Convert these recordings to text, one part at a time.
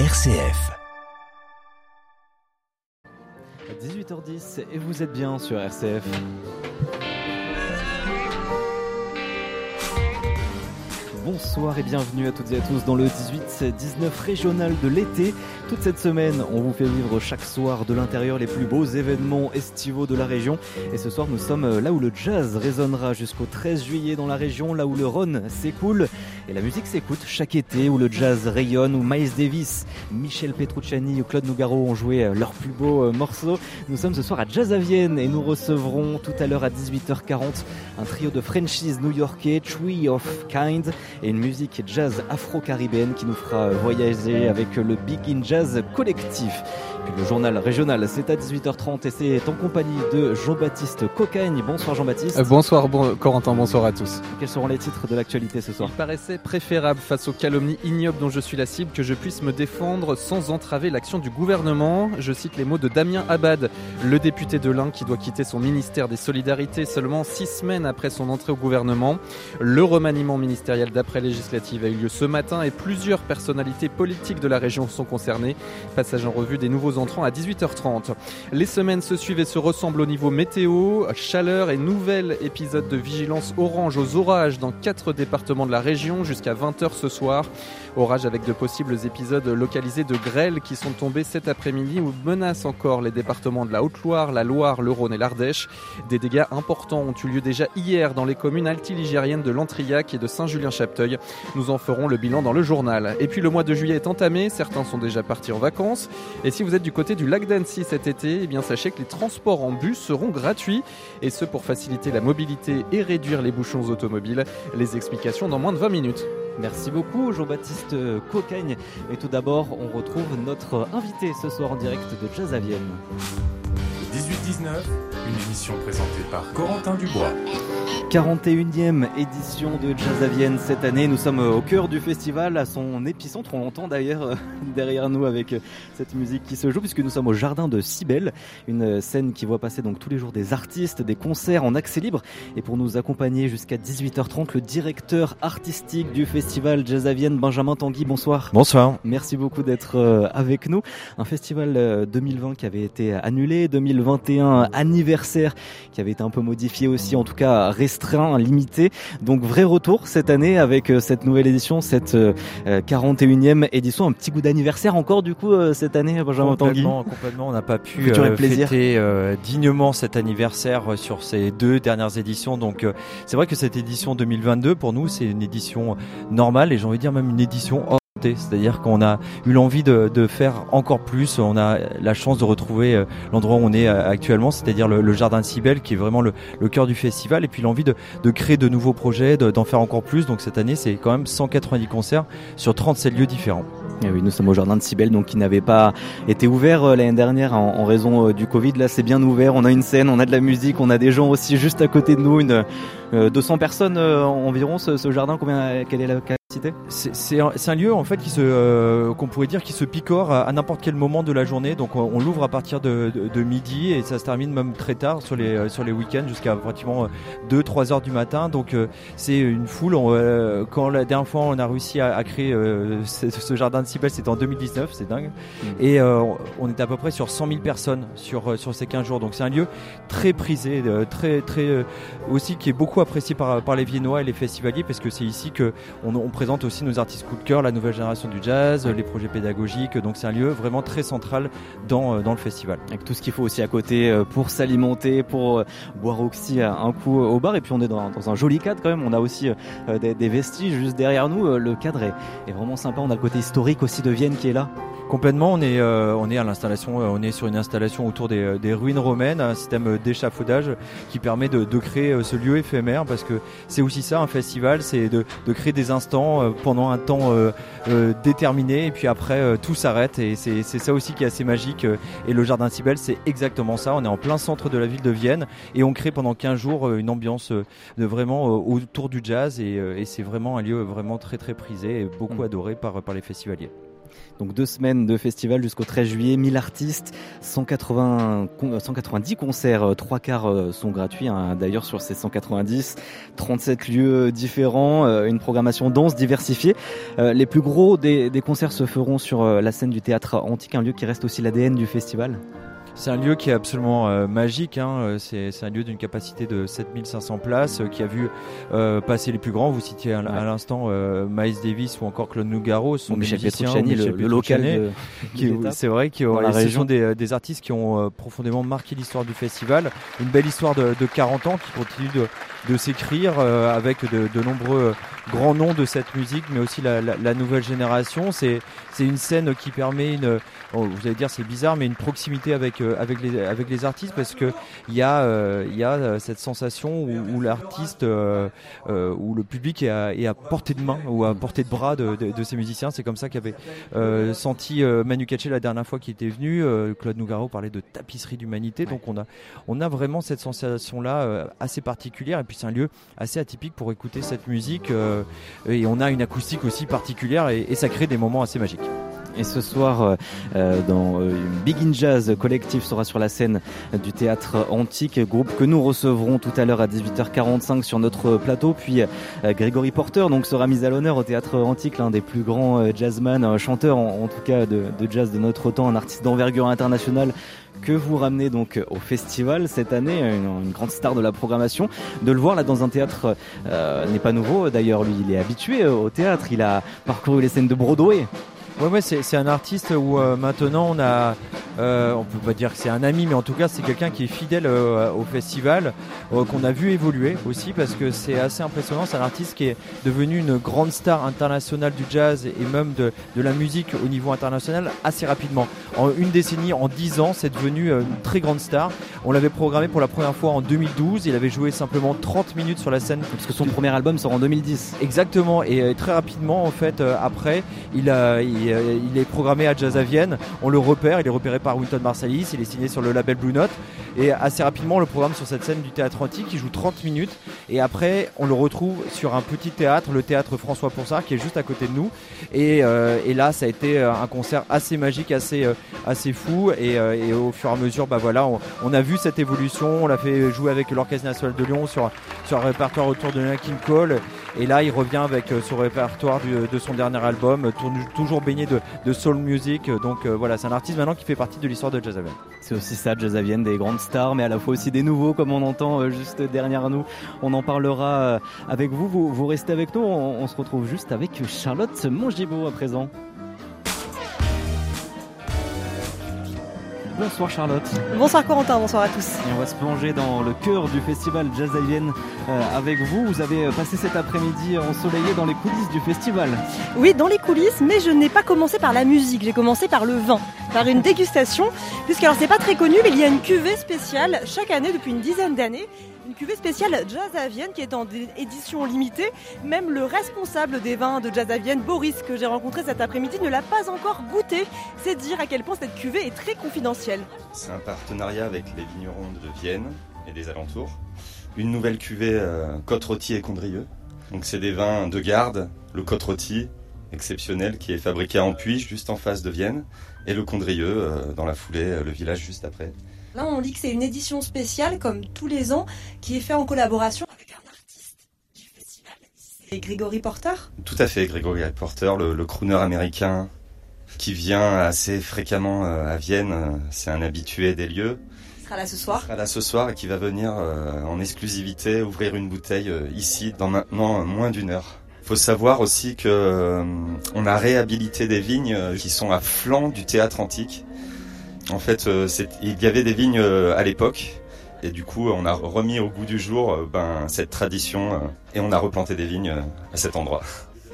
RCF. 18h10 et vous êtes bien sur RCF. Bonsoir et bienvenue à toutes et à tous dans le 18-19 régional de l'été. Toute cette semaine, on vous fait vivre chaque soir de l'intérieur les plus beaux événements estivaux de la région. Et ce soir, nous sommes là où le jazz résonnera jusqu'au 13 juillet dans la région, là où le Rhône s'écoule et la musique s'écoute chaque été, où le jazz rayonne, où Miles Davis, Michel Petrucciani ou Claude Nougaro ont joué leurs plus beaux morceaux. Nous sommes ce soir à Jazz à Vienne et nous recevrons tout à l'heure à 18h40 un trio de Frenchies new-yorkais, Tree of Kind et une musique jazz afro-caribéenne qui nous fera voyager avec le Big In Jazz collectif. Le journal régional, c'est à 18h30 et c'est en compagnie de Jean-Baptiste Cocagne. Bonsoir Jean-Baptiste. Euh, bonsoir bon, Corentin, bonsoir à tous. Quels seront les titres de l'actualité ce soir Il paraissait préférable face aux calomnies ignobles dont je suis la cible que je puisse me défendre sans entraver l'action du gouvernement. Je cite les mots de Damien Abad, le député de l'Ain qui doit quitter son ministère des Solidarités seulement six semaines après son entrée au gouvernement. Le remaniement ministériel d'après législative a eu lieu ce matin et plusieurs personnalités politiques de la région sont concernées. Passage en revue des nouveaux entrants à 18h30. Les semaines se suivent et se ressemblent au niveau météo, chaleur et nouvel épisode de vigilance orange aux orages dans quatre départements de la région jusqu'à 20h ce soir. Orage avec de possibles épisodes localisés de grêle qui sont tombés cet après-midi ou menacent encore les départements de la Haute-Loire, la Loire, le Rhône et l'Ardèche. Des dégâts importants ont eu lieu déjà hier dans les communes altiligériennes de Lantrillac et de Saint-Julien-Chapteuil. Nous en ferons le bilan dans le journal. Et puis le mois de juillet est entamé, certains sont déjà partis en vacances. Et si vous êtes du côté du lac d'Annecy cet été, eh bien sachez que les transports en bus seront gratuits et ce pour faciliter la mobilité et réduire les bouchons automobiles. Les explications dans moins de 20 minutes. Merci beaucoup Jean-Baptiste Cocagne. Et tout d'abord, on retrouve notre invité ce soir en direct de Jazz à Vienne. 18-19, une émission présentée par Corentin Dubois. 41e édition de Jazz à Vienne cette année. Nous sommes au cœur du festival, à son épicentre. On l'entend d'ailleurs derrière nous avec cette musique qui se joue, puisque nous sommes au jardin de Cybelle, une scène qui voit passer donc tous les jours des artistes, des concerts en accès libre. Et pour nous accompagner jusqu'à 18h30, le directeur artistique du festival Jazz à Vienne, Benjamin Tanguy. Bonsoir. Bonsoir. Merci beaucoup d'être avec nous. Un festival 2020 qui avait été annulé, 2021 anniversaire qui avait été un peu modifié aussi, en tout cas restreint, limité. Donc vrai retour cette année avec cette nouvelle édition, cette 41e édition, un petit goût d'anniversaire encore du coup cette année, Benjamin Tanguy? Complètement, complètement. On n'a pas pu euh, fêter euh, dignement cet anniversaire sur ces deux dernières éditions. Donc euh, c'est vrai que cette édition 2022 pour nous c'est une édition normale et j'ai envie de dire même une édition hors c'est-à-dire qu'on a eu l'envie de, de, faire encore plus. On a la chance de retrouver l'endroit où on est actuellement, c'est-à-dire le, le, jardin de Cybelle, qui est vraiment le, le cœur du festival, et puis l'envie de, de, créer de nouveaux projets, d'en faire encore plus. Donc cette année, c'est quand même 190 concerts sur 37 lieux différents. Et oui, nous sommes au jardin de Cybelle, donc qui n'avait pas été ouvert l'année dernière en, raison du Covid. Là, c'est bien ouvert. On a une scène, on a de la musique, on a des gens aussi juste à côté de nous. Une, euh, 200 personnes euh, environ. Ce, ce, jardin, combien, quelle est la C'est un, un, lieu en fait qui se, euh, qu'on pourrait dire, qui se picore à, à n'importe quel moment de la journée. Donc, on, on l'ouvre à partir de, de, de, midi et ça se termine même très tard sur les sur les week-ends jusqu'à pratiquement 2-3 heures du matin. Donc, euh, c'est une foule. On, quand la dernière fois on a réussi à, à créer ce, ce, jardin de Cybelle, c'était en 2019, c'est dingue. Mmh. Et on était à peu près sur 100 000 personnes sur sur ces 15 jours. Donc, c'est un lieu très prisé, très très aussi qui est beaucoup apprécié par, par les Viennois et les festivaliers parce que c'est ici que on, on, présente aussi nos artistes coup de cœur, la nouvelle génération du jazz, les projets pédagogiques. Donc c'est un lieu vraiment très central dans, dans le festival. Avec tout ce qu'il faut aussi à côté pour s'alimenter, pour boire aussi un coup au bar. Et puis on est dans, dans un joli cadre quand même. On a aussi des, des, vestiges juste derrière nous. Le cadre est, est vraiment sympa. On a le côté historique aussi de Vienne qui est là. Complètement, on est, euh, on est à l'installation, on est sur une installation autour des, des ruines romaines, un système d'échafaudage qui permet de, de, créer ce lieu éphémère parce que c'est aussi ça un festival, c'est de, de, créer des instants euh, pendant un temps euh, euh, déterminé et puis après tout s'arrête et c'est ça aussi qui est assez magique et le jardin Cybelle c'est exactement ça, on est en plein centre de la ville de Vienne et on crée pendant 15 jours une ambiance de vraiment autour du jazz et, et c'est vraiment un lieu vraiment très très prisé et beaucoup mmh. adoré par, par les festivaliers. Donc deux semaines de festival jusqu'au 13 juillet, 1000 artistes, 180, 190 concerts, euh, trois quarts euh, sont gratuits hein, d'ailleurs sur ces 190, 37 lieux différents, euh, une programmation dense, diversifiée. Les plus gros des concerts se feront sur la scène du théâtre antique, un lieu qui reste aussi l'ADN du festival. C'est un lieu qui est absolument euh, magique. Hein. Euh, c'est, un lieu d'une capacité de 7500 places euh, qui a vu passer les plus grands. Vous citiez à, l'instant Miles Davis ou encore Claude Nougaro. Ce sont des musiciens, le, le, local qui, c'est vrai, ont, ce sont des, des, artistes qui ont profondément marqué l'histoire du festival. Une belle histoire de, de 40 ans qui continue de, de s'écrire avec de, de, nombreux grands noms de cette musique, mais aussi la, la, la nouvelle génération. C'est, c'est une scène qui permet une, vous allez dire c'est bizarre, mais une proximité avec avec les avec les artistes parce que il y a euh, il y a euh, cette sensation où, l'artiste euh, où le public est à, est à, portée de main ou à portée de bras de, de, ces musiciens. C'est comme ça qu'avait senti Manu Katché la dernière fois qu'il était venu. Claude Nougaro parlait de tapisserie d'humanité. Donc on a on a vraiment cette sensation là assez particulière et puis c'est un lieu assez atypique pour écouter cette musique et on a une acoustique aussi particulière et, ça crée des moments assez magiques. Et ce soir, euh, euh, dans euh, Big in Jazz Collectif sera sur la scène du théâtre antique, groupe que nous recevrons tout à l'heure à 18h45 sur notre plateau. Puis Grégory Porter donc sera mis à l'honneur au théâtre antique, l'un des plus grands jazzman, un chanteur en, tout cas de, jazz de notre temps, un artiste d'envergure internationale que vous ramenez donc au festival cette année, une, grande star de la programmation. De le voir là dans un théâtre n'est pas nouveau. D'ailleurs, lui, il est habitué au théâtre. Il a parcouru les scènes de Broadway. Ouais, ouais, c'est un artiste où euh, maintenant on a, euh, on peut pas dire que c'est un ami, mais en tout cas c'est quelqu'un qui est fidèle euh, au festival, qu'on a vu évoluer aussi parce que c'est assez impressionnant. C'est un artiste qui est devenu une grande star internationale du jazz et même de, de la musique au niveau international assez rapidement. En une décennie, en dix ans, c'est devenu une très grande star. On l'avait programmé pour la première fois en 2012. Il avait joué simplement 30 minutes sur la scène. Parce que son premier album sort en 2010. Exactement. Et très rapidement, en fait, après, il a, euh, il, est programmé à Jazz à Vienne. On le repère, il est repéré par Winton Marsalis, il est signé sur le label Blue Note. Et assez rapidement, le programme sur cette scène du théâtre antique, il joue 30 minutes. Et après, on le retrouve sur un petit théâtre, le théâtre François Ponsard, qui est juste à côté de nous. Et, euh, là, ça a été euh, un concert assez magique, assez, assez fou. Et, au fur et à mesure, bah voilà, on, a vu cette évolution. On l'a fait jouer avec l'Orchestre National de Lyon sur, sur un répertoire autour de Nat King Cole. Et là, il revient avec son répertoire de son dernier album, toujours baigné de, soul music. Donc euh, voilà, c'est un artiste maintenant qui fait partie de l'histoire de Jazzavienne. C'est aussi ça, Jazzavienne, des grandes stars, mais à la fois aussi des nouveaux, comme on entend euh, juste derrière nous. On en parlera euh, avec vous. Vous, restez avec nous. On, se retrouve juste avec Charlotte Mongibaud à présent. Bonsoir Charlotte. Bonsoir Corentin, bonsoir à tous. Et on va se plonger dans le cœur du festival Jazz euh, avec vous. Vous avez passé cet après-midi ensoleillé dans les coulisses du festival. Oui, dans les coulisses, mais je n'ai pas commencé par la musique, j'ai commencé par le vin, par une dégustation, puisque alors c'est pas très connu, mais il y a une cuvée spéciale chaque année depuis une dizaine d'années une cuvée spéciale Jazz à Vienne qui est en édition limitée. Même le responsable des vins de Jazz à Vienne, Boris, que j'ai rencontré cet après-midi, ne l'a pas encore goûté. C'est dire à quel point cette cuvée est très confidentielle. C'est un partenariat avec les vignerons de Vienne et des alentours. Une nouvelle cuvée euh, côte et Condrieux. Donc c'est des vins de garde, le côte rôti exceptionnel qui est fabriqué en Puy juste en face de Vienne et le Condrieux euh, dans la foulée, euh, le village juste après. Là, on dit que c'est une édition spéciale, comme tous les ans, qui est faite en collaboration avec un artiste du festival. C'est Grégory Porter? Tout à fait, Grégory Porter, le, crooner américain qui vient assez fréquemment euh, à Vienne. C'est un habitué des lieux. Il sera là ce soir. Il sera là ce soir et qui va venir en exclusivité ouvrir une bouteille ici dans maintenant moins d'une heure. Il faut savoir aussi que on a réhabilité des vignes qui sont à flanc du théâtre antique en fait, euh, il y avait des vignes euh, à l'époque. Et du coup, on a remis au goût du jour euh, ben, cette tradition et on a replanté des vignes à cet endroit.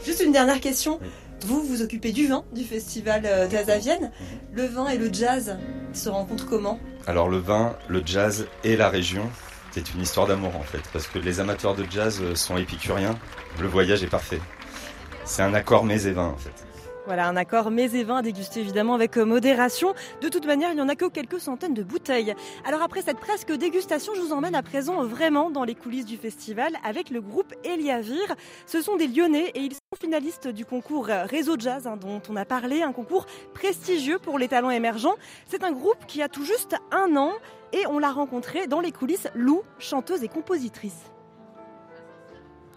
Juste une dernière question. Vous vous occupez du vin du festival Jazz à Vienne. Le vin et le jazz se rencontrent comment? Alors le vin, le jazz et la région, c'est une histoire d'amour en fait, parce que les amateurs de jazz sont épicuriens. Le voyage est parfait. C'est un accord mets et vin en fait. Voilà, un accord mets et déguster évidemment avec euh, modération. De toute manière, il n'y en a que quelques centaines de bouteilles. Alors après cette presque dégustation, je vous emmène à présent vraiment dans les coulisses du festival avec le groupe Eliavir. Ce sont des Lyonnais et ils sont finalistes du concours Réseau Jazz hein, dont on a parlé, un concours prestigieux pour les talents émergents. C'est un groupe qui a tout juste un an et on l'a rencontré dans les coulisses, Lou, chanteuse et compositrice.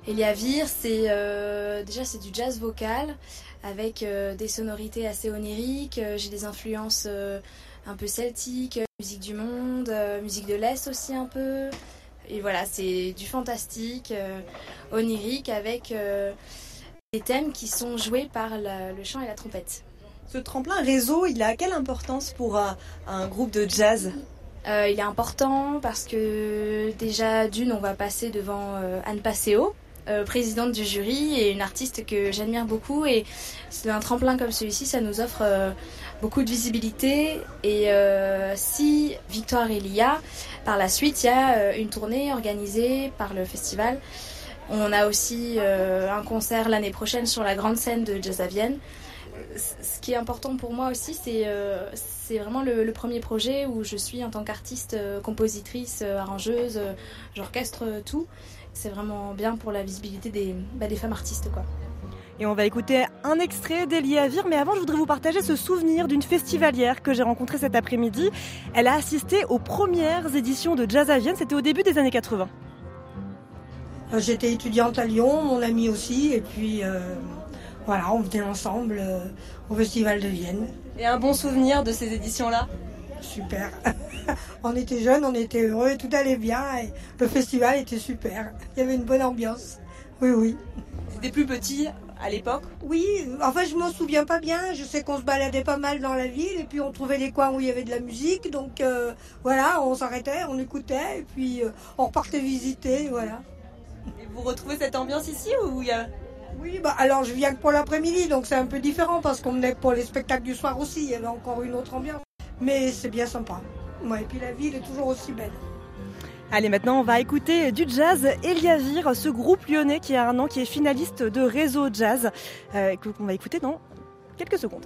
Eliavir, c'est euh, déjà c'est du jazz vocal avec euh, des sonorités assez oniriques. Euh, j'ai des influences euh, un peu celtiques, musique du monde, musique de l'Est aussi un peu. Et voilà, c'est du fantastique, onirique, avec des thèmes qui sont joués par le chant et la trompette. Ce tremplin réseau, il a quelle importance pour un, groupe de jazz? Il est important parce que déjà d'une, on va passer devant Anne Passeo, euh, présidente du jury et une artiste que j'admire beaucoup. Et un tremplin comme celui-ci, ça nous offre euh, beaucoup de visibilité. Et euh, si Victoire il y a, par la suite, il y a une tournée organisée par le festival. On a aussi un concert l'année prochaine sur la grande scène de Jazz. Ce qui est important pour moi aussi, c'est c'est vraiment le, premier projet où je suis en tant qu'artiste, compositrice, arrangeuse, j'orchestre tout c'est vraiment bien pour la visibilité des, bah, des femmes artistes. quoi. Et on va écouter un extrait d'Elie Mais avant, je voudrais vous partager ce souvenir d'une festivalière que j'ai rencontrée cet après-midi. Elle a assisté aux premières éditions de Jazz à Vienne. C'était au début des années 80. Euh, j'étais étudiante à Lyon, mon ami aussi. Et puis, euh, voilà, on venait ensemble euh, au Festival de Vienne. Et un bon souvenir de ces éditions-là Super. on était jeunes, on était heureux, tout allait bien et le festival était super. Il y avait une bonne ambiance. Oui, oui. C'était plus petit à l'époque? Oui, enfin je m'en souviens pas bien. Je sais qu'on se baladait pas mal dans la ville et puis on trouvait des coins où il y avait de la musique. Donc euh, voilà, on s'arrêtait, on écoutait et puis euh, on repartait visiter, voilà. Et vous retrouvez cette ambiance ici ou il y a... Oui, bah alors je viens que pour l'après-midi, donc c'est un peu différent parce qu'on venait pour les spectacles du soir aussi. Il y avait encore une autre ambiance. Mais c'est bien sympa. Et puis la ville est toujours aussi belle. Allez, maintenant on va écouter du jazz Eliavir, ce groupe lyonnais qui a un an, qui est finaliste de Réseau Jazz, euh, qu'on va écouter dans quelques secondes.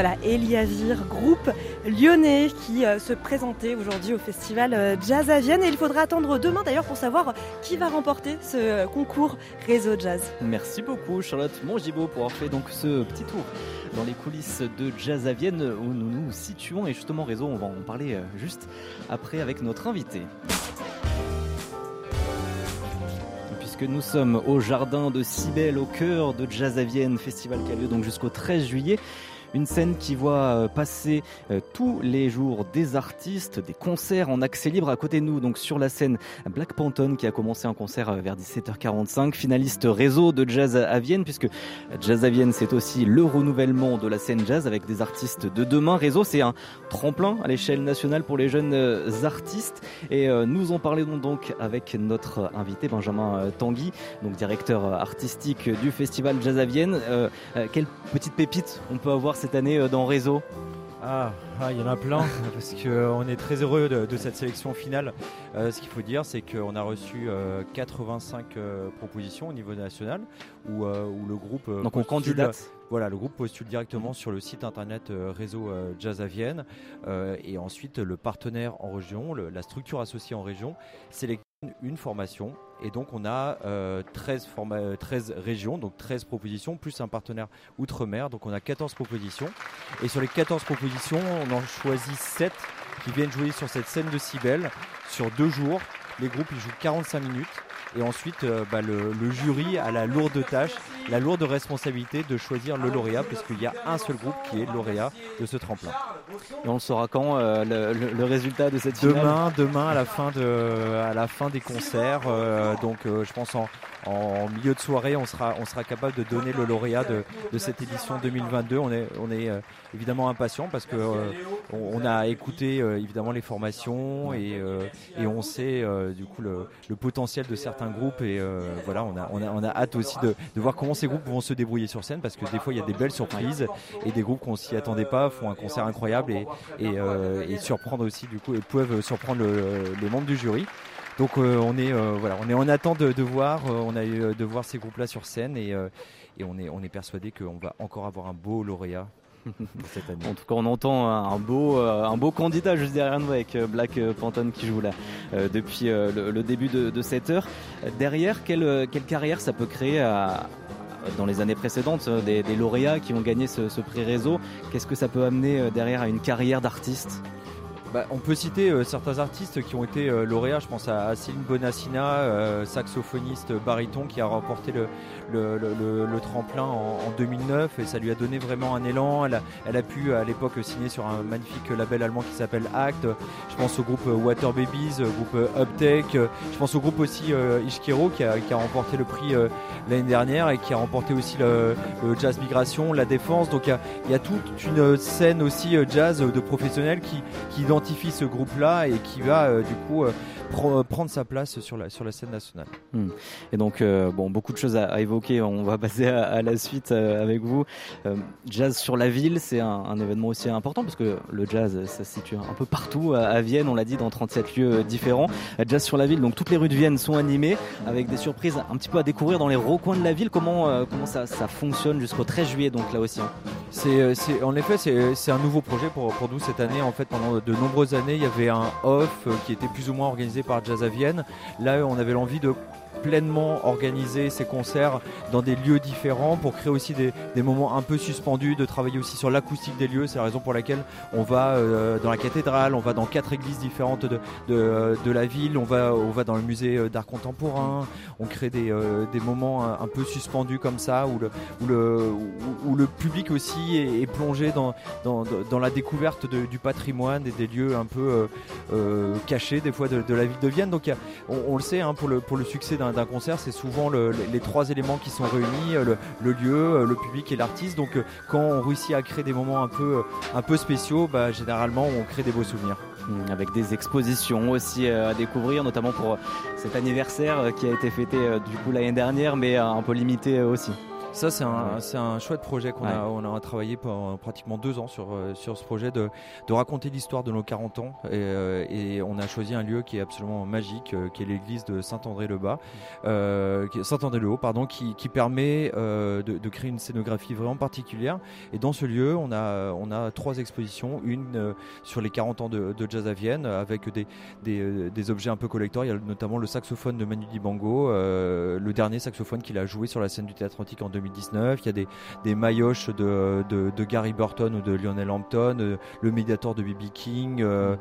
Voilà, Eliavir, groupe lyonnais qui euh, se présentait aujourd'hui au festival euh, Jazz à Vienne. Et il faudra attendre demain d'ailleurs pour savoir qui va remporter ce euh, concours Réseau Jazz. Merci beaucoup Charlotte Mongibaud pour avoir fait donc ce petit tour dans les coulisses de Jazz à Vienne où nous nous situons. Et justement, Réseau, on va en parler juste après avec notre invité. puisque nous sommes au jardin de Cybelle, au cœur de Jazz à Vienne, festival qui a lieu donc jusqu'au 13 juillet. Une scène qui voit euh, passer euh, tous les jours des artistes, des concerts en accès libre à côté de nous. Donc sur la scène Black Panton qui a commencé un concert euh, vers 17h45, finaliste réseau de jazz à Vienne, puisque Jazz à Vienne c'est aussi le renouvellement de la scène jazz avec des artistes de demain. Réseau c'est un tremplin à l'échelle nationale pour les jeunes artistes. Et nous en parlons donc avec notre invité Benjamin Tanguy, donc directeur artistique du festival Jazz à Vienne. quelle petite pépite on peut avoir cette année euh, dans Réseau ah, ah, il y en a plein, parce qu'on euh, est très heureux de, cette sélection finale. Euh, ce qu'il faut dire, c'est qu'on a reçu 85 propositions au niveau national, où, le groupe. Donc on candidate voilà, le groupe postule directement sur le site internet réseau Jazz à Vienne et ensuite le partenaire en région, la structure associée en région sélectionne une formation et donc on a 13, 13, régions, donc 13 propositions, plus un partenaire outre-mer, donc on a 14 propositions. Et sur les 14 propositions, on en choisit 7 qui viennent jouer sur cette scène de Cybelle sur deux jours. Les groupes ils jouent 45 minutes Et ensuite, euh, bah, le, le jury a la lourde tâche, la lourde responsabilité de choisir le lauréat, puisqu'il y a un seul groupe qui est lauréat de ce tremplin. Et on le saura quand euh, le, le- le résultat de cette finale? Demain, demain à la fin de, à la fin des concerts, euh, donc euh, je pense en, en milieu de soirée, on sera, on sera capable de donner le lauréat de, de cette édition 2022. On est, on est euh, évidemment impatient parce que euh, on, on a écouté euh, évidemment les formations et, euh, et on sait euh, du coup le, le potentiel de certains groupes et euh, voilà, on a, on a, on a hâte aussi de, de voir comment ces groupes vont se débrouiller sur scène parce que des fois il y a des belles surprises et des groupes qu'on s'y attendait pas font un concert incroyable et, et, euh, et surprendre aussi du coup et peuvent surprendre le- les membres du jury. Donc euh, on est euh, voilà, on est en attente de, de voir, on a eu de voir ces groupes-là sur scène et, et on est on est persuadé qu'on va encore avoir un beau lauréat cette année. En tout cas, on entend un beau, un beau candidat juste derrière nous avec Black Pantone qui joue là depuis le, le début de, de cette heure. Derrière, quelle, quelle carrière ça peut créer à- dans les années précédentes, euh, des, lauréats qui ont gagné ce, ce prix réseau. Qu'est-ce que ça peut amener euh, derrière à une carrière d'artiste? Bah, on peut citer euh, certains artistes qui ont été euh, lauréats. Je pense à, à Céline Bonassina, euh, saxophoniste baryton, qui a remporté le, tremplin en, en 2009 et ça lui a donné vraiment un élan. Elle a, pu à l'époque signer sur un magnifique label allemand qui s'appelle Act. Je pense au groupe Water Babies, groupe Uptake. Je pense au groupe aussi Ishkero qui a, remporté le prix l'année dernière et qui a remporté aussi le, Jazz Migration, la Défense. Donc il y a, toute une scène aussi jazz de professionnels qui, qui identifie ce groupe-là et qui va euh, du coup euh, pro- prendre sa place sur la, sur la scène nationale. Et donc, euh, bon, beaucoup de choses à, à évoquer. On va passer à, à la suite euh, avec vous. Euh, jazz sur la ville, c'est un, un événement aussi important parce que le jazz, ça se situe un peu partout à, à Vienne. On l'a dit dans 37 lieux euh, différents. Euh, Jazz sur la ville, donc toutes les rues de Vienne sont animées avec des surprises un petit peu à découvrir dans les recoins de la ville. Comment, euh, comment ça, ça fonctionne jusqu'au 13 juillet, donc là aussi. hein? C'est, euh, c'est, en effet, c'est, c'est un nouveau projet pour, pour nous cette année. En fait, pendant de nombreuses années, il y avait un off euh, qui était plus ou moins organisé par Jazz à Vienne. Là, on avait l'envie de pleinement organiser ces concerts dans des lieux différents pour créer aussi des, moments un peu suspendus, de travailler aussi sur l'acoustique des lieux. C'est la raison pour laquelle on va euh, dans la cathédrale, on va dans quatre églises différentes de, de, de la ville, on va, on va dans le musée euh, d'art contemporain, on crée des, euh, des moments un, peu suspendus comme ça où le, où le, où, le public aussi est, plongé dans, dans, dans la découverte du patrimoine et des lieux un peu euh, euh, cachés des fois de, la ville de Vienne. Donc on le sait, hein, pour, le, pour le succès d'un d'un concert, c'est souvent le- les, trois éléments qui sont réunis, euh, le, lieu, euh, le public et l'artiste. Donc euh, quand on réussit à créer des moments un peu, spéciaux, bah, généralement on crée des beaux souvenirs. Mm, Avec des expositions aussi à découvrir, notamment pour cet anniversaire qui a été fêté du coup l'année dernière, mais un peu limité aussi. Ça, c'est un, c'est un chouette projet qu'on a, on a travaillé pendant pratiquement deux ans sur, euh, sur ce projet de, de raconter l'histoire de nos 40 ans. Et, euh, et on a choisi un lieu qui est absolument magique, euh, qui est l'église de Saint-André-le-Bas, euh, qui est- Saint-André-le-Haut, pardon, qui, qui permet de, de créer une scénographie vraiment particulière. Et dans ce lieu, on a, on a trois expositions, une sur les 40 ans de, de jazz à Vienne, avec des, des, des objets un peu collecteurs. Il y a notamment le saxophone de Manu Dibango, le dernier saxophone qu'il a joué sur la scène du Théâtre Antique en 2019. Il y a des, des maillotches de, Gary Burton ou de Lionel Hampton, euh, le Mediator de B.B. King, euh,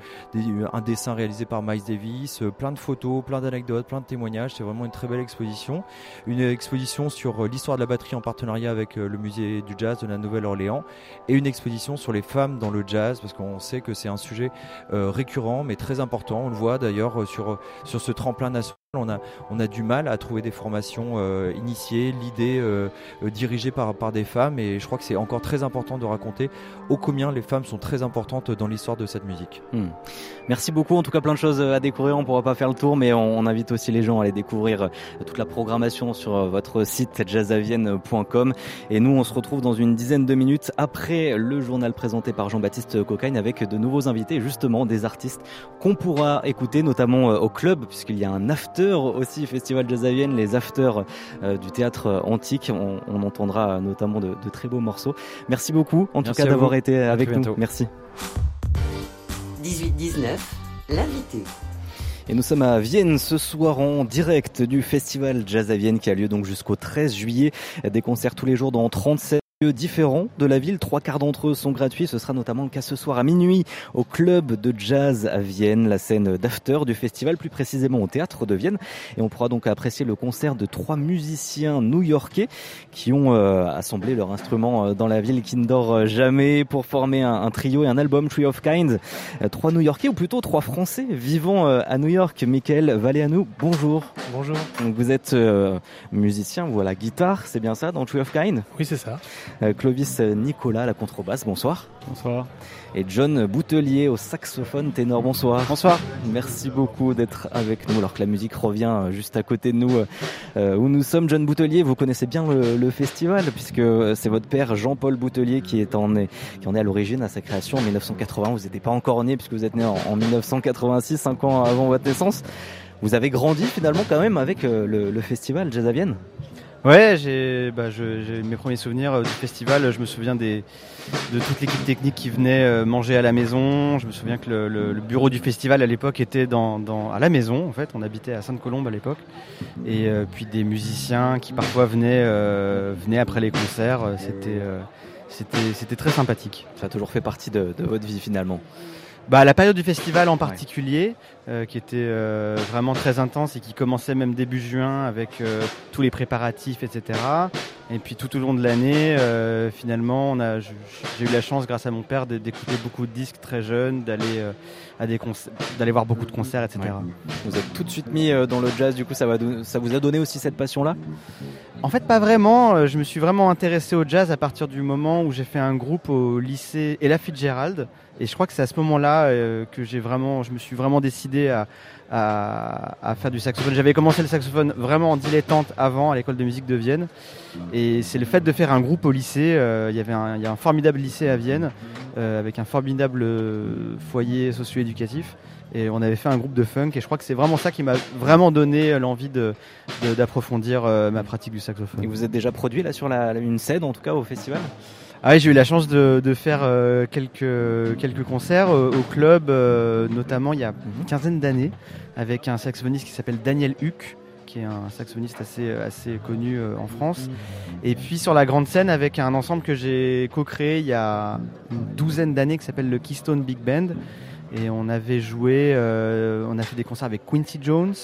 un dessin réalisé par Miles Davis, euh, plein de photos, plein d'anecdotes, plein de témoignages. C'est vraiment une très belle exposition. Une exposition sur l'histoire de la batterie en partenariat avec le musée du jazz de la Nouvelle-Orléans et une exposition sur les femmes dans le jazz parce qu'on sait que c'est un sujet récurrent mais très important. On le voit d'ailleurs sur, sur ce tremplin national. On a, on a du mal à trouver des formations euh, initiées, l'idée euh, euh, dirigée par, par des femmes et je crois que c'est encore très important de raconter ô combien les femmes sont très importantes dans l'histoire de cette musique. Hmm. Merci beaucoup. En tout cas, plein de choses à découvrir. On pourra pas faire le tour, mais on, on invite aussi les gens à aller découvrir toute la programmation sur votre site jazzavienne.com. Et nous, on se retrouve dans une dizaine de minutes après le journal présenté par Jean-Baptiste Cocagne avec de nouveaux invités, justement des artistes qu'on pourra écouter, notamment au club, puisqu'il y a un after aussi, Festival Jazz à Vienne, les afters euh, du théâtre antique. On, on entendra euh, notamment de, de très beaux morceaux. Merci beaucoup, en Merci tout cas, d'avoir été À avec nous. bientôt. Merci. 18-19, l'invité. Et nous sommes à Vienne ce soir en direct du festival Jazz à Vienne qui a lieu donc jusqu'au 13 juillet. Des concerts tous les jours dans 37 différents de la ville. Trois quarts d'entre eux sont gratuits. Ce sera notamment le cas ce soir à minuit au club de jazz à Vienne, la scène d'after du festival, plus précisément au théâtre de Vienne. Et on pourra donc apprécier le concert de trois musiciens new-yorkais qui ont euh, assemblé leurs instruments euh, dans la ville qui ne dort jamais pour former un, un trio et un album Tree of Kind. Euh, trois new-yorkais ou plutôt trois français vivant euh, à New York. Michael Valéanou, bonjour. Bonjour. Donc vous êtes euh, musicien, vous à la guitare, c'est bien ça, dans Tree of Kind Oui, c'est ça. Euh, Clovis Nicolas, la contrebasse, bonsoir. Bonsoir. Et John Boutelier au saxophone ténor, bonsoir. Bonsoir. Merci beaucoup d'être avec nous alors que la musique revient euh, juste à côté de nous euh, où nous sommes. John Boutelier, vous connaissez bien le, le festival puisque c'est votre père Jean-Paul Boutelier qui est en est, qui en est à l'origine à sa création en 1980. Vous n'étiez pas encore né puisque vous êtes né en, en 1986, cinq ans avant votre naissance. Vous avez grandi finalement quand même avec le, le festival Jazz à Vienne? Ouais, j'ai bah, je- j'ai mes premiers souvenirs euh, du festival. Je me souviens des, de toute l'équipe technique qui venait euh, manger à la maison. Je me souviens que le, le- le bureau du festival à l'époque était dans, dans- à la maison. En fait, on habitait à Sainte-Colombe à l'époque. Et euh, puis des musiciens qui parfois venaient, venaient après les concerts. C'était très sympathique. Ça a toujours fait partie de, de votre vie finalement. Bah, la période du festival en particulier, euh, qui était euh, vraiment très intense et qui commençait même début juin avec euh, tous les préparatifs, etc. Et puis tout au long de l'année, finalement, on a, j- j'ai eu la chance, grâce à mon père, de- d'écouter beaucoup de disques très jeunes, d'aller à des d'aller voir beaucoup de concerts, etc. Vous êtes tout de suite mis dans le jazz, du coup ça, va ça vous a donné aussi cette passion-là? En fait, pas vraiment. Je me suis vraiment intéressé au jazz à partir du moment où j'ai fait un groupe au lycée Ella Fitzgerald. Et je crois que c'est à ce moment-là que j'ai vraiment, je me suis vraiment décidé à, faire du saxophone. J'avais commencé le saxophone vraiment en dilettante avant à l'école de musique de Vienne. Et c'est le fait de faire un groupe au lycée. euh, Il y avait un, a un formidable lycée à Vienne euh, avec un formidable foyer socio-éducatif. Et on avait fait un groupe de funk. Et je crois que c'est vraiment ça qui m'a vraiment donné l'envie d'approfondir euh, ma pratique du saxophone. Et vous êtes déjà produit là sur une scène en tout cas au festival? Ah j'ai eu la chance de, faire euh, quelques, quelques concerts euh, au club, euh, notamment il y a une quinzaine d'années, avec un saxophoniste qui s'appelle Daniel Huck, qui est un saxophoniste assez, assez connu en France. Et puis sur la grande scène avec un ensemble que j'ai co-créé il y a une douzaine d'années qui s'appelle le Keystone Big Band. Et on avait joué, on a fait des concerts avec Quincy Jones,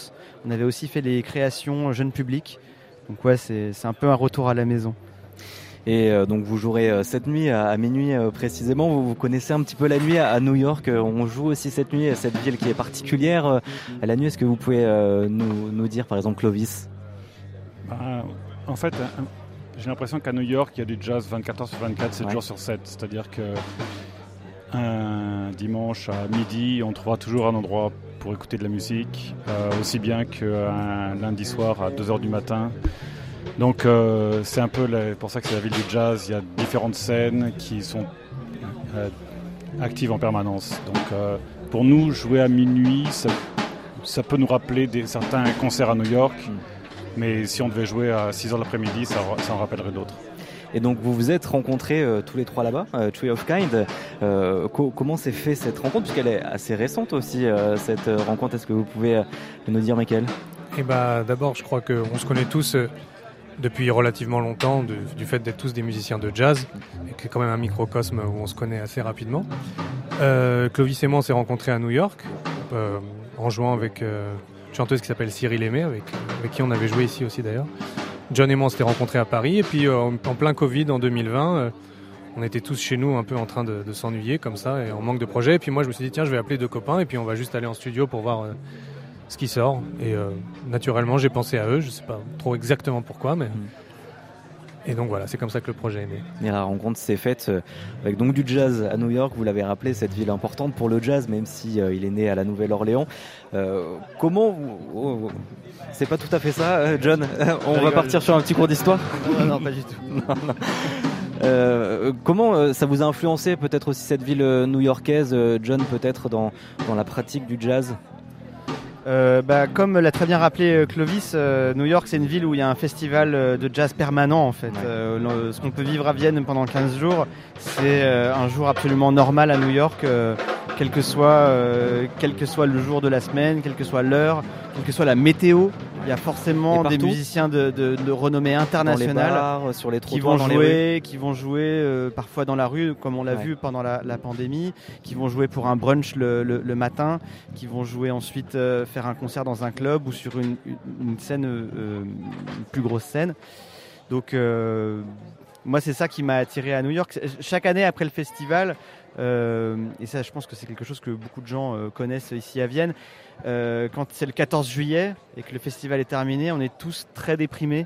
on avait aussi fait les créations jeunes publics. Donc ouais, c'est un peu un retour à la maison. Et euh, donc vous jouerez euh, cette nuit à, minuit euh, précisément. Vous, vous connaissez un petit peu la nuit à, New York. On joue aussi cette nuit à cette ville qui est particulière. à la nuit, est-ce que vous pouvez nous, nous dire par exemple Clovis? Bah, en fait, j'ai l'impression qu'à New York, il y a du jazz 24 heures sur 24, 7 Ouais. jours sur 7. C'est-à-dire que un dimanche à midi, on trouvera toujours un endroit pour écouter de la musique, euh, aussi bien qu'un lundi soir à 2 heures du matin. Donc euh, c'est un peu la- pour ça que c'est la ville du jazz. Il y a différentes scènes qui sont euh, actives en permanence. Donc euh, pour nous, jouer à minuit, ça, ça peut nous rappeler des, certains concerts à New York. Mais si on devait jouer à 6h de l'après-midi, ça, ça en rappellerait d'autres. Et donc vous vous êtes rencontrés euh, tous les trois là-bas, euh, Tree of Kind. Euh, co- comment s'est fait cette rencontre? Puisqu'elle est assez récente aussi, euh, cette rencontre. Est-ce que vous pouvez euh, nous dire, Michael? Eh bah, d'abord, je crois qu'on se connaît tous euh, depuis relativement longtemps, du fait d'être tous des musiciens de jazz, et que c'est quand même un microcosme où on se connaît assez rapidement. Euh, Clovis et moi, on s'est rencontrés à New York, euh, en jouant avec euh, une chanteuse qui s'appelle Cyril Aimé, avec, qui on avait joué ici aussi d'ailleurs. John et moi, on rencontrés à Paris, et puis en en plein Covid en 2020, euh, on était tous chez nous un peu en train de, de s'ennuyer comme ça, et on manque de projet. Et puis moi, je me suis dit, tiens, je vais appeler deux copains, et puis on va juste aller en studio pour voir ce qui sort. Et euh, naturellement, j'ai pensé à eux. Je sais pas trop exactement pourquoi, mais. Et donc voilà, c'est comme ça que le projet est né. Et la rencontre s'est faite euh, avec donc du jazz à New York. Vous l'avez rappelé, cette ville importante pour le jazz, même si euh, il est né à la Nouvelle-Orléans. Euh, comment oh, oh, c'est pas tout à fait ça, John? On va partir sur un petit cours d'histoire? Non, non, pas du tout. Non, non. Euh, comment euh, ça vous a influencé peut-être aussi cette ville euh, new-yorkaise, euh, John, peut-être dans, dans la pratique du jazz? Euh, bah, comme l'a très bien rappelé euh, Clovis, euh, New York c'est une ville où il y a un festival de jazz permanent en fait. Euh, ce qu'on peut vivre à Vienne pendant 15 jours, c'est euh, un jour absolument normal à New York. euh, quel que soit, euh, quel que soit le jour de la semaine, quelle que soit l'heure, quelle que soit la météo. Il y a forcément des musiciens de, de, de renommée internationale dans les bars, sur les qui vont les jouer, qui vont jouer euh, parfois dans la rue, comme on l'a Ouais. vu pendant la, la pandémie, qui vont jouer pour un brunch le, le- le matin, qui vont jouer ensuite euh, faire un concert dans un club ou sur une, scène, euh, une plus grosse scène. Donc moi c'est ça qui m'a attiré à New York. Chaque année après le festival, euh, et ça je pense que c'est quelque chose que beaucoup de gens euh, connaissent ici à Vienne, euh, quand c'est le 14 juillet et que le festival est terminé, on est tous très déprimés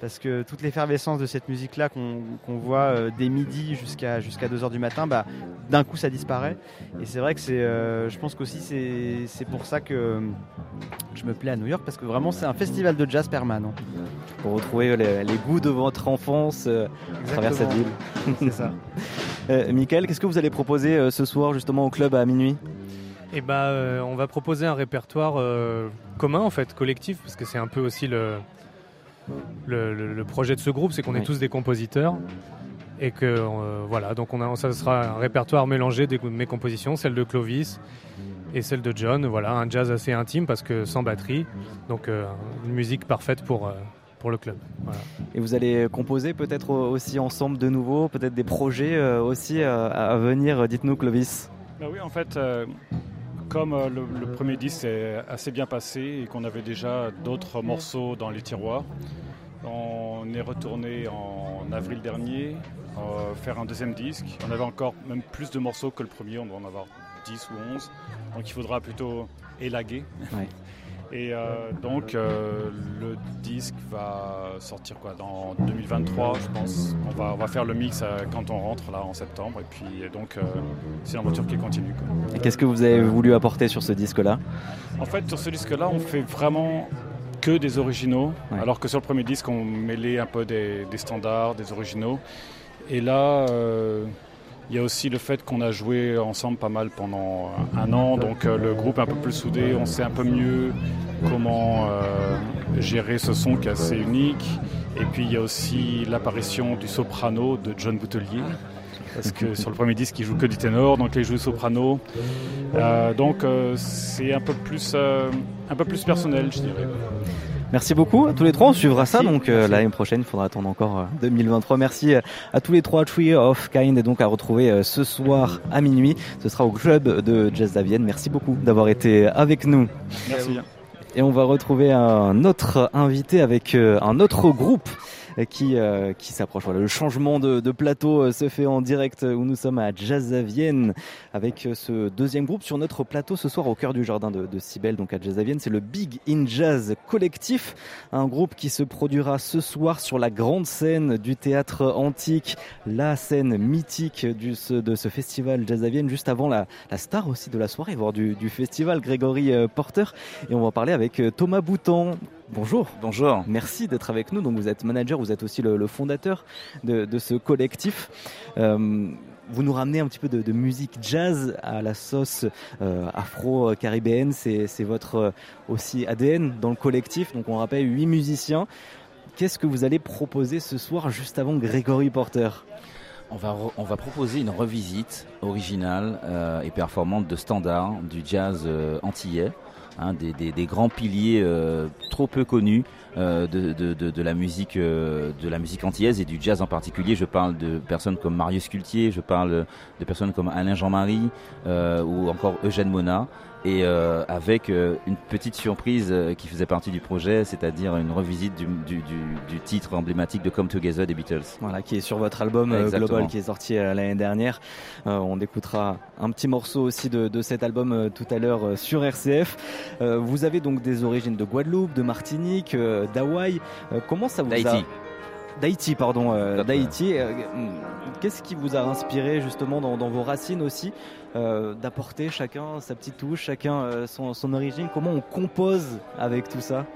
parce que toute l'effervescence de cette musique-là qu'on voit euh, dès midi jusqu'à jusqu'à 2h du matin, bah, d'un coup ça disparaît. Et c'est vrai que c'est, euh, je pense qu'aussi c'est c'est pour ça que je me plais à New York parce que vraiment c'est un festival de jazz permanent. Pour retrouver les, les goûts de votre enfance euh, à travers cette ville. C'est ça. Euh, Michael, qu'est-ce que vous allez proposer euh, ce soir justement au club à minuit? Et bah, euh, on va proposer un répertoire euh, commun en fait, collectif, parce que c'est un peu aussi le, le, le- le projet de ce groupe, c'est qu'on est tous des compositeurs. Et que euh, voilà, donc on a, ça sera un répertoire mélangé de mes compositions, celle de Clovis et celle de John. Voilà, un jazz assez intime parce que sans batterie, donc euh, une musique parfaite pour, euh, pour le club. Voilà. Et vous allez composer peut-être au- aussi ensemble de nouveau, peut-être des projets euh, aussi euh, à venir. Dites-nous, Clovis. Bah oui, en fait, euh, comme euh, le, premier disque s'est assez bien passé et qu'on avait déjà d'autres morceaux dans les tiroirs, on est retourné en avril dernier euh, faire un deuxième disque. On avait encore même plus de morceaux que le premier, on doit en avoir 10 ou 11. Donc il faudra plutôt élaguer. Et euh, donc euh, le disque va sortir quoi dans 2023, je pense. On va, on va faire le mix euh, quand on rentre là en septembre. Et puis et donc c'est une aventure qui continue. quoi. Et qu'est-ce que vous avez voulu apporter sur ce disque-là? En fait, sur ce disque-là, on fait vraiment que des originaux, Ouais. alors que sur le premier disque, on mêlait un peu des, des standards, des originaux. Et là, il y a aussi le fait qu'on a joué ensemble pas mal pendant un an, donc euh, le groupe est un peu plus soudé, on sait un peu mieux comment euh, gérer ce son qui est assez unique. Et puis il y a aussi l'apparition du soprano de John Boutelier. Parce que sur le premier disque, il joue que du ténor, donc il joue soprano. Euh, donc euh, c'est un euh, un peu plus personnel, je dirais. Merci beaucoup à tous les trois. On suivra ça. Donc euh, l'année prochaine, il faudra attendre encore euh, 2023. Merci euh, à tous les trois. Tree of Kind est donc à retrouver euh, ce soir à minuit. Ce sera au club de Jazz à Vienne. Merci beaucoup d'avoir été avec nous. Merci. Et on va retrouver un autre invité avec euh, un autre groupe euh, qui, euh, qui s'approche. Voilà, le changement de, de plateau euh, se fait en direct euh, où nous sommes à Jazz à Vienne avec euh, ce deuxième groupe sur notre plateau ce soir au cœur du jardin de, de Cybèle, donc à Jazz à Vienne. C'est le Big in Jazz Collectif, un groupe qui se produira ce soir sur la grande scène du théâtre antique, la scène mythique du, de ce festival Jazz à Vienne, juste avant la, la star aussi de la soirée, voire du, du festival, Grégory Porter. Et on va parler avec Thomas Boutan. Bonjour. Bonjour. Merci d'être avec nous. Donc vous êtes manager, vous êtes aussi le, le fondateur de, de ce collectif. Euh, vous nous ramenez un petit peu de, de musique jazz à la sauce euh, afro-caribéenne. C'est c'est votre euh, aussi ADN dans le collectif. Donc on rappelle huit musiciens. Qu'est-ce que vous allez proposer ce soir juste avant Grégory Porter? On va, re- on va proposer une revisite originale euh, et performante de standards du jazz euh, antillais, hein, des, grands piliers euh, trop peu connus euh, de, de- de- de la musique, euh, de la musique antillaise et du jazz en particulier. Je parle de personnes comme Marius Cultier, je parle de personnes comme Alain Jean-Marie euh, ou encore Eugène Mona. Et euh, avec euh, une petite surprise euh, qui faisait partie du projet, c'est-à-dire une revisite du, du- du- du titre emblématique de Come Together des Beatles. Voilà, qui est sur votre album. Global qui est sorti l'année dernière. On écoutera un petit morceau aussi de, de cet album tout à l'heure sur RCF. Vous avez donc des origines de Guadeloupe, de Martinique, d'Hawaï. Comment ça vous a... D'Haïti. D'Haïti, pardon, euh, d'Haïti. Euh, Qu'est-ce qui vous a inspiré justement dans, dans vos racines aussi d'apporter chacun sa petite touche, chacun euh, son, son origine Comment on compose avec tout ça?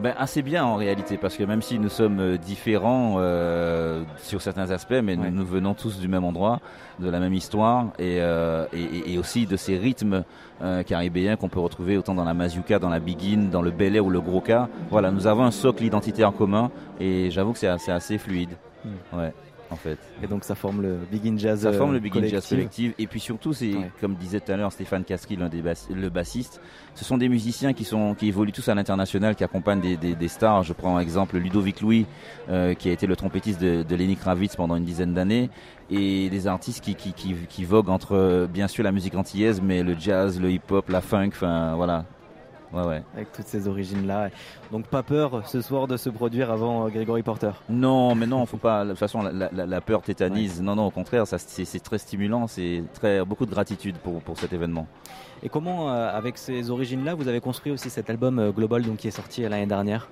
Ben, assez bien en réalité, parce que même si nous sommes euh, différents euh, sur certains aspects, mais nous, Ouais. nous venons tous du même endroit, de la même histoire, et, euh, et, aussi de ces rythmes euh, caribéens qu'on peut retrouver autant dans la mazurka, dans la biguine, dans le belay ou le groka. Voilà, nous avons un socle identitaire commun, et j'avoue que c'est assez, assez fluide. Hmm. Ouais. En fait. Et donc ça forme le Big in Jazz. Ça forme euh, le Big in Jazz collective. Et puis surtout, c'est Ouais. comme disait tout à l'heure Stéphane Castry, l'un des bass- le bassiste. Ce sont des musiciens qui sont qui évoluent tous à l'international, qui accompagnent des, des, des stars. Je prends en exemple Ludovic Louis, euh, qui a été le trompettiste de, de Lenny Kravitz pendant une dizaine d'années, et des artistes qui, qui, qui, qui voguent entre euh, bien sûr la musique antillaise, mais le jazz, le hip-hop, la funk, enfin voilà. Ouais, ouais. Avec toutes ces origines-là. Donc pas peur ce soir de se produire avant euh, Gregory Porter. Non, mais non, faut pas. De toute façon, la, la- la peur tétanise. Non, non, au contraire, ça c'est très stimulant. C'est très beaucoup de gratitude pour pour cet événement. Et comment, euh, avec ces origines-là, vous avez construit aussi cet album euh, Global donc, qui est sorti l'année dernière?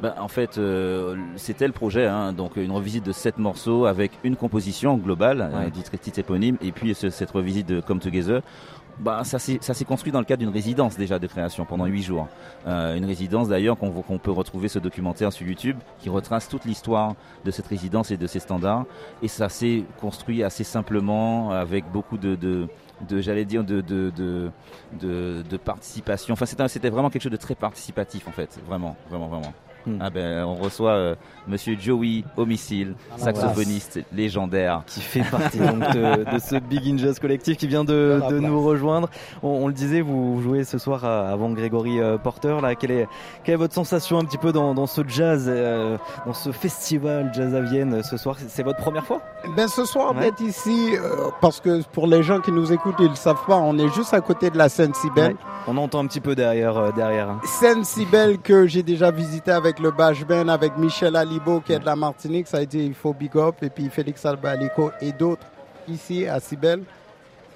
Ben, en fait, euh, c'était le projet, hein, donc une revisite de sept morceaux avec une composition globale, Ouais. un titre, éponyme, et puis ce- cette revisite de Come Together. Bah, ça s'est construit dans le cadre d'une résidence déjà de création pendant huit jours. Euh, une résidence d'ailleurs qu'on qu'on peut retrouver ce documentaire sur YouTube qui retrace toute l'histoire de cette résidence et de ses standards. Et ça s'est construit assez simplement avec beaucoup de, de, de j'allais dire de de, de, de, de participation. Enfin c'était vraiment quelque chose de très participatif en fait, vraiment vraiment vraiment. Hmm. Ah ben, on reçoit euh, Monsieur Joey Homicile, Ah, saxophoniste légendaire. Qui fait partie donc de, de ce Big in Jazz collectif qui vient de, de nous rejoindre. On, on le disait, vous jouez ce soir avant Gregory euh, Porter. Là, quelle est, quelle est votre sensation un petit peu dans, dans ce jazz, euh, dans ce festival Jazz à Vienne ce soir? C'est votre première fois? Ben ce soir Ouais. d'être ici, euh, parce que pour les gens qui nous écoutent, ils ne le savent pas, on est juste à côté de la scène Cybelle. Ouais. On entend un petit peu derrière. euh, derrière. Scène Cybelle que j'ai déjà visité avec le Bash Band, avec Michel Alibo qui est de la Martinique, ça a été il faut big up, et puis Félix Albalico et d'autres ici à Cybelle.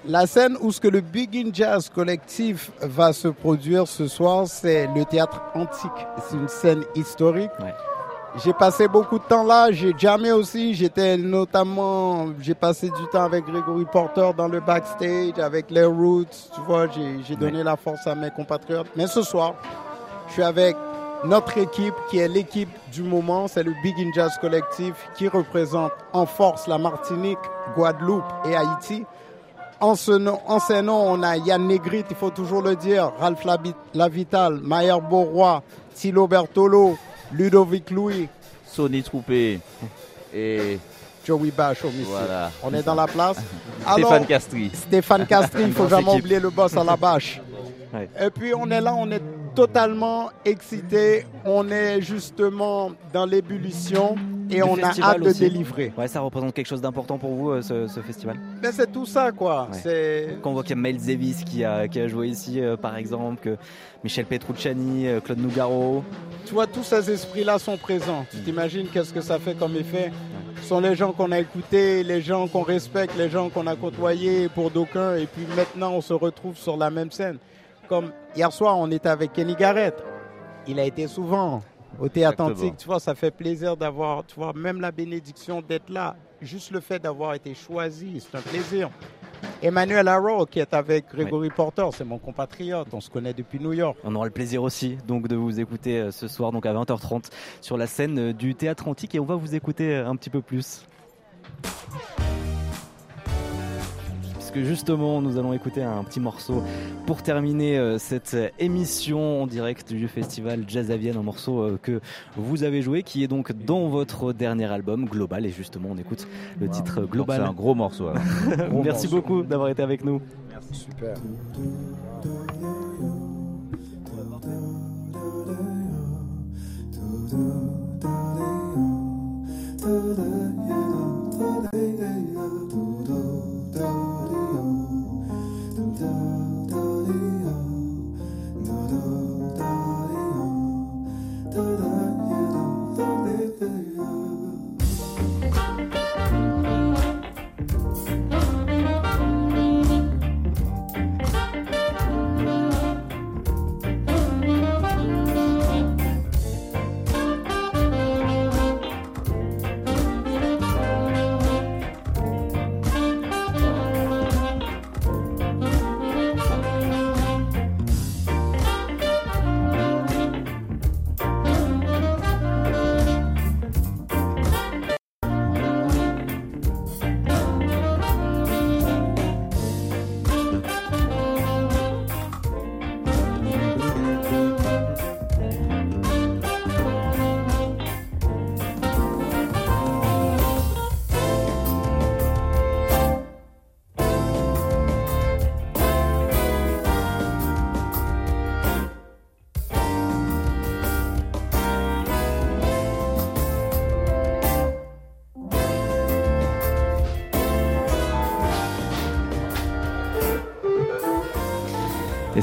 La scène où ce que le Big in Jazz collectif va se produire ce soir, c'est le théâtre antique. C'est une scène historique. J'ai passé beaucoup de temps là, j'ai jamais aussi, j'étais notamment, j'ai passé du temps avec Grégory Porter dans le backstage, avec les Roots, tu vois, j'ai j'ai donné la force à mes compatriotes. Mais ce soir, je suis avec notre équipe qui est l'équipe du moment, c'est le Big in Jazz Collectif qui représente en force la Martinique, Guadeloupe et Haïti. En ce nom, en ces noms, on a Yann Negrit, il faut toujours le dire, Ralph Lavital, Mayer Beauroy, Thilo Bertolo, Ludovic Louis, Sonny Troupé et Joey Bash au missile. Voilà. On est dans la place. Stéphane Castry. Stéphane Castry, il faut jamais équipe. oublier le boss à la bâche. Ouais. Et puis on est là, on est totalement excité. On est justement dans l'ébullition et on a hâte de délivrer. Ouais, ça représente quelque chose d'important pour vous, euh, ce, ce festival? Mais c'est tout ça, quoi. Ouais. C'est Quand on voit qu'il y a Miles Davis qui a, qui a joué ici, euh, par exemple, que Michel Petrucciani, euh, Claude Nougaro. Tu vois, tous ces esprits-là sont présents. Tu t'imagines qu'est-ce que ça fait comme effet? Ce sont les gens qu'on a écoutés, les gens qu'on respecte, les gens qu'on a côtoyés pour d'aucuns. Et puis maintenant, on se retrouve sur la même scène. Comme hier soir, on était avec Kenny Garrett. Il a été souvent au Théâtre Exactement. Antique. Tu vois, ça fait plaisir d'avoir, tu vois, même la bénédiction d'être là. Juste le fait d'avoir été choisi, c'est un plaisir. Emmanuel Harrow, qui est avec Gregory Porter, c'est mon compatriote. On se connaît depuis New York. On aura le plaisir aussi donc de vous écouter euh, ce soir donc à 20h30 sur la scène euh, du théâtre antique et on va vous écouter euh, un petit peu plus. Puisque justement nous allons écouter un petit morceau pour terminer euh, cette émission en direct du festival Jazz à Vienne, un morceau euh, que vous avez joué qui est donc dans votre dernier album Global et justement on écoute le titre Global. C'est un gros morceau. Gros Merci morceau. beaucoup d'avoir été avec nous. Super. Thank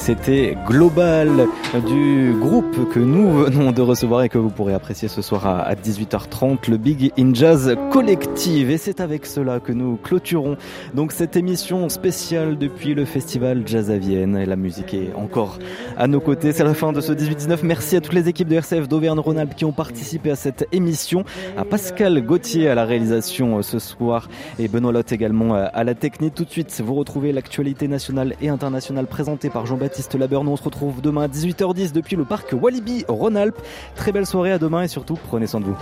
c'était Global du groupe que nous venons de recevoir et que vous pourrez apprécier ce soir à 18h30, le Big in Jazz Collective. Et c'est avec cela que nous clôturons donc cette émission spéciale depuis le festival Jazz à Vienne. Et la musique est encore à nos côtés. C'est la fin de ce 18-19. Merci à toutes les équipes de RCF d'Auvergne-Rhône-Alpes qui ont participé à cette émission. À Pascal Gauthier à la réalisation ce soir et Benoît Lotte également à la technique. Tout de suite, vous retrouvez l'actualité nationale et internationale présentée par Jean-Baptiste On se retrouve demain à 18h10 depuis le parc Walibi Rhône-Alpes. Très belle soirée à demain et surtout prenez soin de vous.